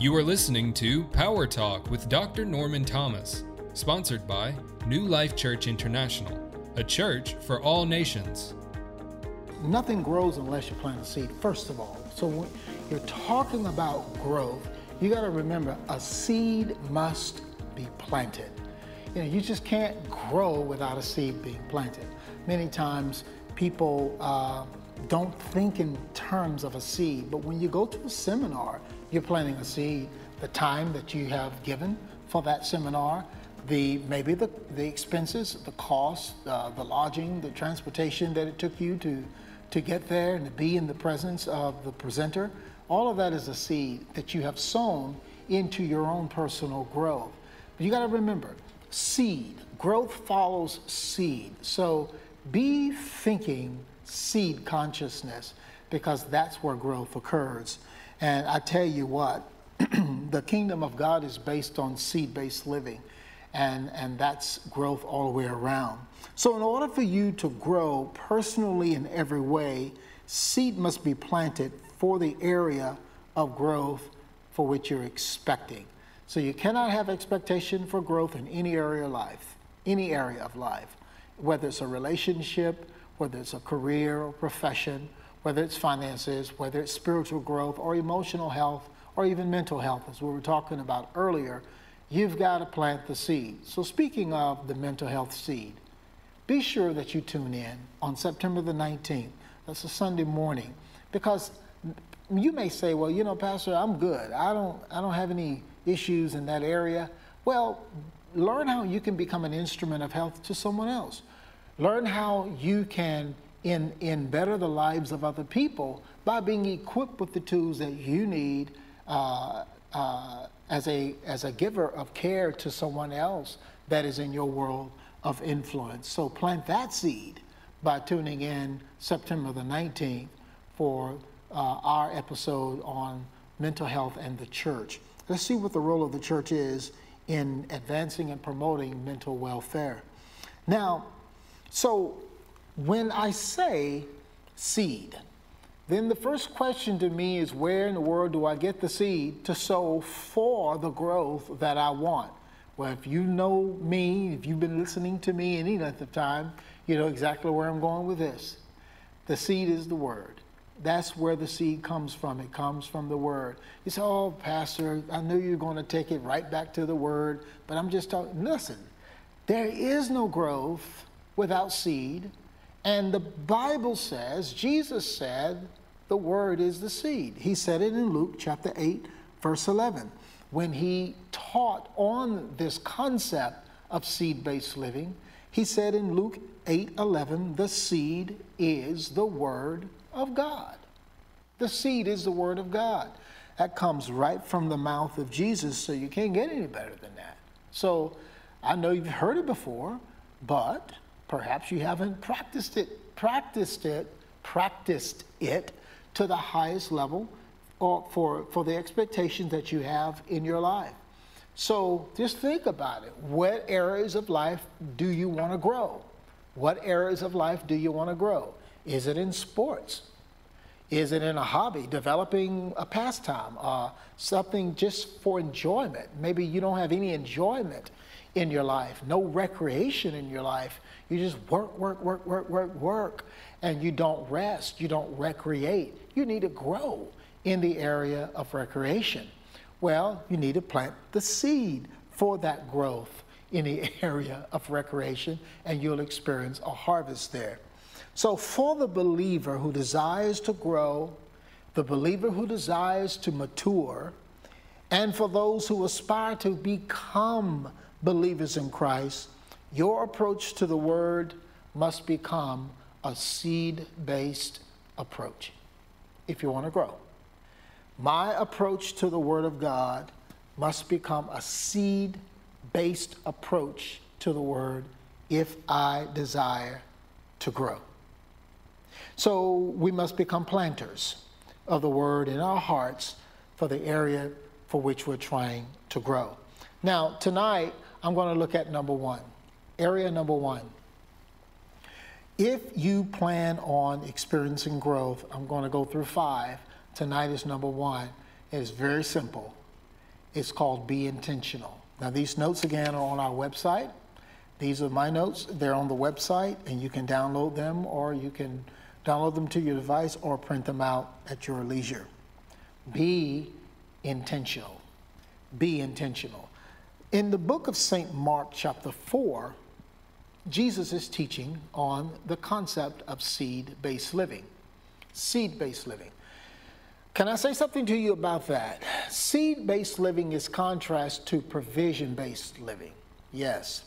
You are listening to Power Talk with Dr. Norman Thomas, sponsored by New Life Church International, a church for all nations. Nothing grows unless you plant a seed, first of all. So when you're talking about growth, you got to remember a seed must be planted. You know, you just can't grow without a seed being planted. Many times people uh, don't think in terms of a seed, but when you go to a seminar, you're planting a seed. The time that you have given for that seminar, the maybe the, the expenses, the cost, uh, the lodging, the transportation that it took you to to get there and to be in the presence of the presenter, all of that is a seed that you have sown into your own personal growth. But you got to remember, seed, growth follows seed. So be thinking seed consciousness because that's where growth occurs. And I tell you what, the kingdom of God is based on seed based living, and, and that's growth all the way around. So, in order for you to grow personally in every way, seed must be planted for the area of growth for which you're expecting. So, you cannot have expectation for growth in any area of life, any area of life, whether it's a relationship, whether it's a career or profession whether it's finances, whether it's spiritual growth or emotional health or even mental health, as we were talking about earlier, you've got to plant the seed. So, speaking of the mental health seed, be sure that you tune in on September the 19th. That's a Sunday morning, because you may say, well, you know, Pastor, I'm good. I don't, I don't have any issues in that area. Well, learn how you can become an instrument of health to someone else. Learn how you can in, in better the lives of other people by being equipped with the tools that you need uh, uh, as, a, as a giver of care to someone else that is in your world of influence. So plant that seed by tuning in September the 19th for uh, our episode on mental health and the church. Let's see what the role of the church is in advancing and promoting mental welfare. Now, so when I say seed, then the first question to me is where in the world do I get the seed to sow for the growth that I want? Well, if you know me, if you've been listening to me any length of time, you know exactly where I'm going with this. The seed is the word. That's where the seed comes from. It comes from the word. You say, oh, Pastor, I knew you were going to take it right back to the word, but I'm just talking. Listen, there is no growth without seed. And the Bible says, Jesus said, the word is the seed. He said it in Luke chapter 8, verse 11, when he taught on this concept of seed based living. He said in Luke 8 11, the seed is the word of God. The seed is the word of God. That comes right from the mouth of Jesus, so you can't get any better than that. So I know you've heard it before, but Perhaps you haven't practiced it, practiced it, practiced it to the highest level or for, for the expectations that you have in your life. So just think about it. What areas of life do you want to grow? What areas of life do you want to grow? Is it in sports? Is it in a hobby, developing a pastime, uh, something just for enjoyment? Maybe you don't have any enjoyment in your life, no recreation in your life. You just work, work, work, work, work, work, and you don't rest, you don't recreate. You need to grow in the area of recreation. Well, you need to plant the seed for that growth in the area of recreation, and you'll experience a harvest there. So, for the believer who desires to grow, the believer who desires to mature, and for those who aspire to become believers in Christ, your approach to the word must become a seed based approach if you want to grow. My approach to the word of God must become a seed based approach to the word if I desire to grow. So we must become planters of the word in our hearts for the area for which we're trying to grow. Now, tonight, I'm going to look at number one. Area number one. If you plan on experiencing growth, I'm going to go through five. Tonight is number one. It is very simple. It's called Be Intentional. Now, these notes again are on our website. These are my notes. They're on the website, and you can download them or you can download them to your device or print them out at your leisure. Be intentional. Be intentional. In the book of St. Mark, chapter 4, Jesus is teaching on the concept of seed based living. Seed based living. Can I say something to you about that? Seed based living is contrast to provision based living. Yes.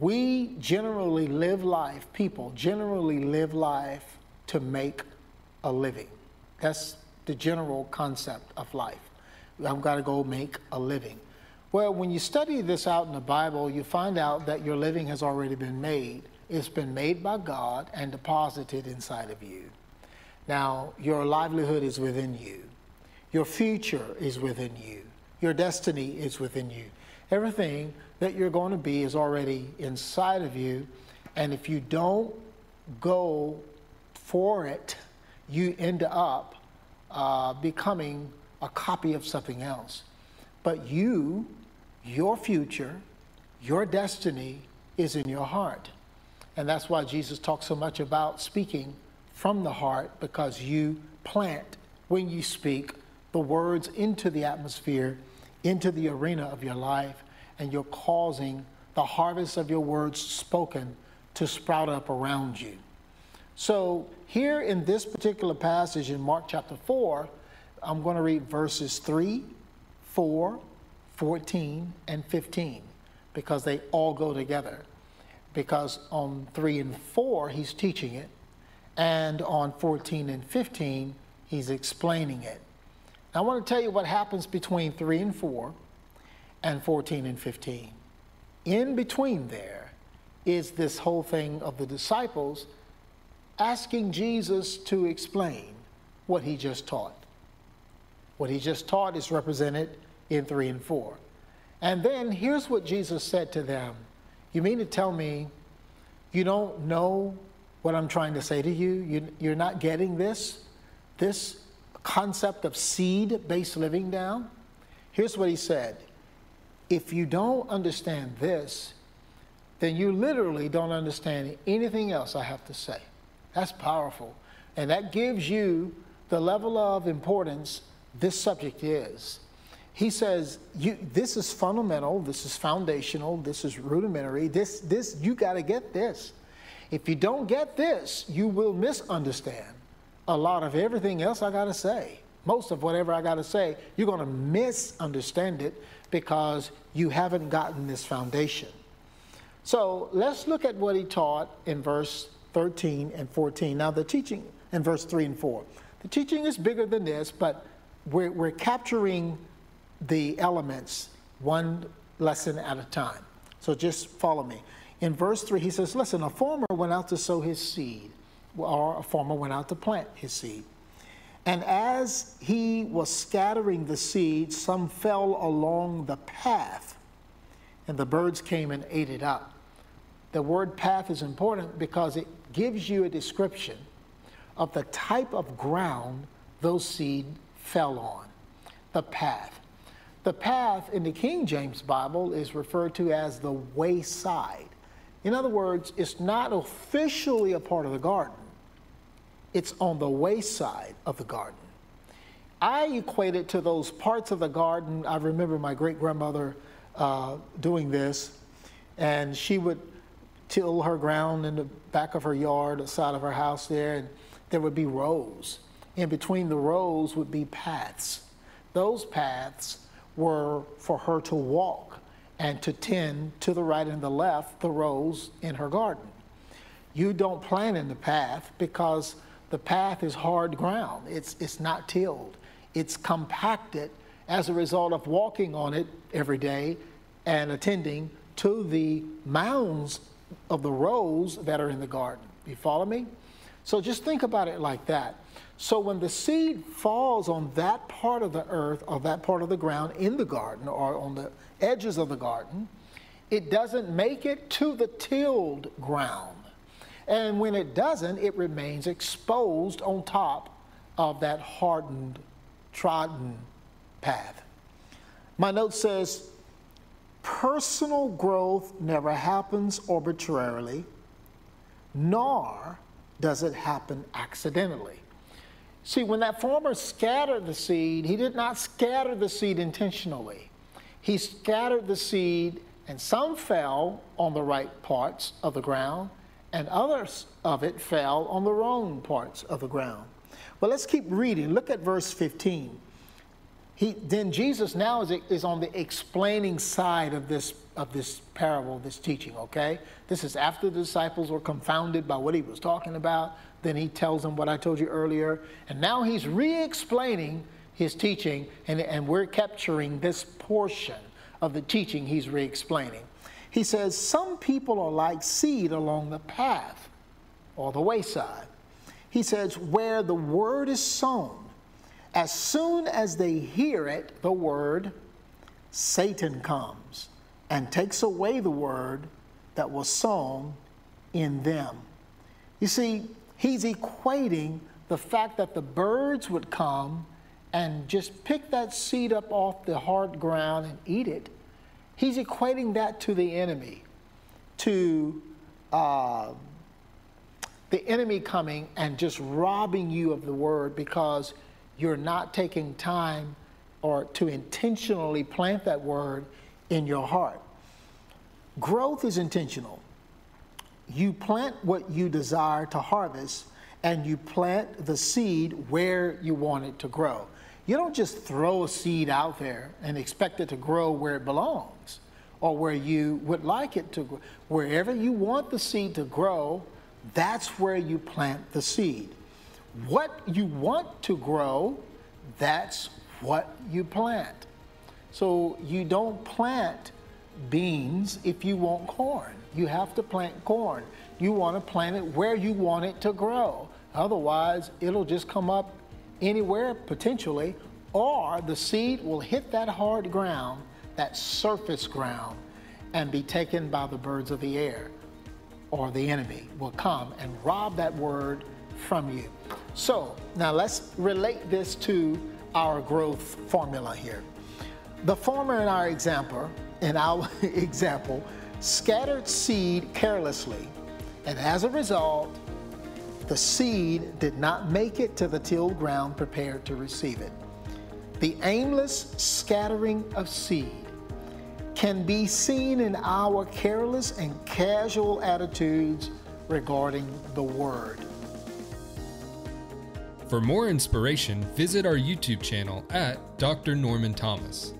We generally live life, people generally live life to make a living. That's the general concept of life. I've got to go make a living. Well, when you study this out in the Bible, you find out that your living has already been made. It's been made by God and deposited inside of you. Now, your livelihood is within you. Your future is within you. Your destiny is within you. Everything that you're going to be is already inside of you. And if you don't go for it, you end up uh, becoming a copy of something else. But you, your future, your destiny is in your heart. And that's why Jesus talks so much about speaking from the heart because you plant when you speak the words into the atmosphere, into the arena of your life, and you're causing the harvest of your words spoken to sprout up around you. So, here in this particular passage in Mark chapter 4, I'm going to read verses 3, 4, 14, and 15 because they all go together. Because on 3 and 4, he's teaching it, and on 14 and 15, he's explaining it. I want to tell you what happens between 3 and 4 and 14 and 15. In between there is this whole thing of the disciples asking Jesus to explain what he just taught. What he just taught is represented in 3 and 4. And then here's what Jesus said to them You mean to tell me you don't know what I'm trying to say to you? you you're not getting this? This concept of seed based living down? Here's what he said If you don't understand this, then you literally don't understand anything else I have to say. That's powerful. And that gives you the level of importance this subject is. He says, this is fundamental, this is foundational, this is rudimentary, this, this, you got to get this. If you don't get this, you will misunderstand a lot of everything else I got to say. Most of whatever I got to say, you're going to misunderstand it because you haven't gotten this foundation. So let's look at what he taught in verse 13 and 14. Now, the teaching in verse 3 and 4. The teaching is bigger than this, but we're, we're capturing the elements one lesson at a time. So just follow me. In verse 3, he says, Listen, a farmer went out to sow his seed, or a farmer went out to plant his seed. And as he was scattering the seed, some fell along the path, and the birds came and ate it up. The word path is important because it gives you a description of the type of ground those seed fell on. The path. The path in the King James Bible is referred to as the wayside. In other words, it's not officially a part of the garden, it's on the wayside of the garden. I equate it to those parts of the garden. I remember my great grandmother uh, doing this, and she would till her ground in the back of her yard, the side of her house there, and there would be rows. In between the rows would be paths. Those paths were for her to walk and to tend to the right and the left the rows in her garden. You don't plant in the path because the path is hard ground. It's, it's not tilled. It's compacted as a result of walking on it every day and attending to the mounds of the rows that are in the garden. You follow me? So just think about it like that. So when the seed falls on that part of the earth or that part of the ground in the garden or on the edges of the garden, it doesn't make it to the tilled ground. And when it doesn't, it remains exposed on top of that hardened, trodden path. My note says personal growth never happens arbitrarily, nor does it happen accidentally. See, when that farmer scattered the seed, he did not scatter the seed intentionally. He scattered the seed, and some fell on the right parts of the ground, and others of it fell on the wrong parts of the ground. Well, let's keep reading. Look at verse 15. He, then Jesus now is, is on the explaining side of this, of this parable, this teaching, okay? This is after the disciples were confounded by what he was talking about. Then he tells them what I told you earlier. And now he's re explaining his teaching, and, and we're capturing this portion of the teaching he's re explaining. He says, Some people are like seed along the path or the wayside. He says, Where the word is sown, as soon as they hear it, the word, Satan comes and takes away the word that was sown in them. You see, he's equating the fact that the birds would come and just pick that seed up off the hard ground and eat it. He's equating that to the enemy, to uh, the enemy coming and just robbing you of the word because you're not taking time or to intentionally plant that word in your heart. Growth is intentional. You plant what you desire to harvest, and you plant the seed where you want it to grow. You don't just throw a seed out there and expect it to grow where it belongs or where you would like it to grow. Wherever you want the seed to grow, that's where you plant the seed. What you want to grow, that's what you plant. So you don't plant beans if you want corn. You have to plant corn. You want to plant it where you want it to grow. Otherwise, it'll just come up anywhere potentially, or the seed will hit that hard ground, that surface ground, and be taken by the birds of the air, or the enemy will come and rob that word from you. So now let's relate this to our growth formula here. The farmer in our example, in our example, scattered seed carelessly, and as a result, the seed did not make it to the tilled ground prepared to receive it. The aimless scattering of seed can be seen in our careless and casual attitudes regarding the Word. For more inspiration, visit our YouTube channel at Dr. Norman Thomas.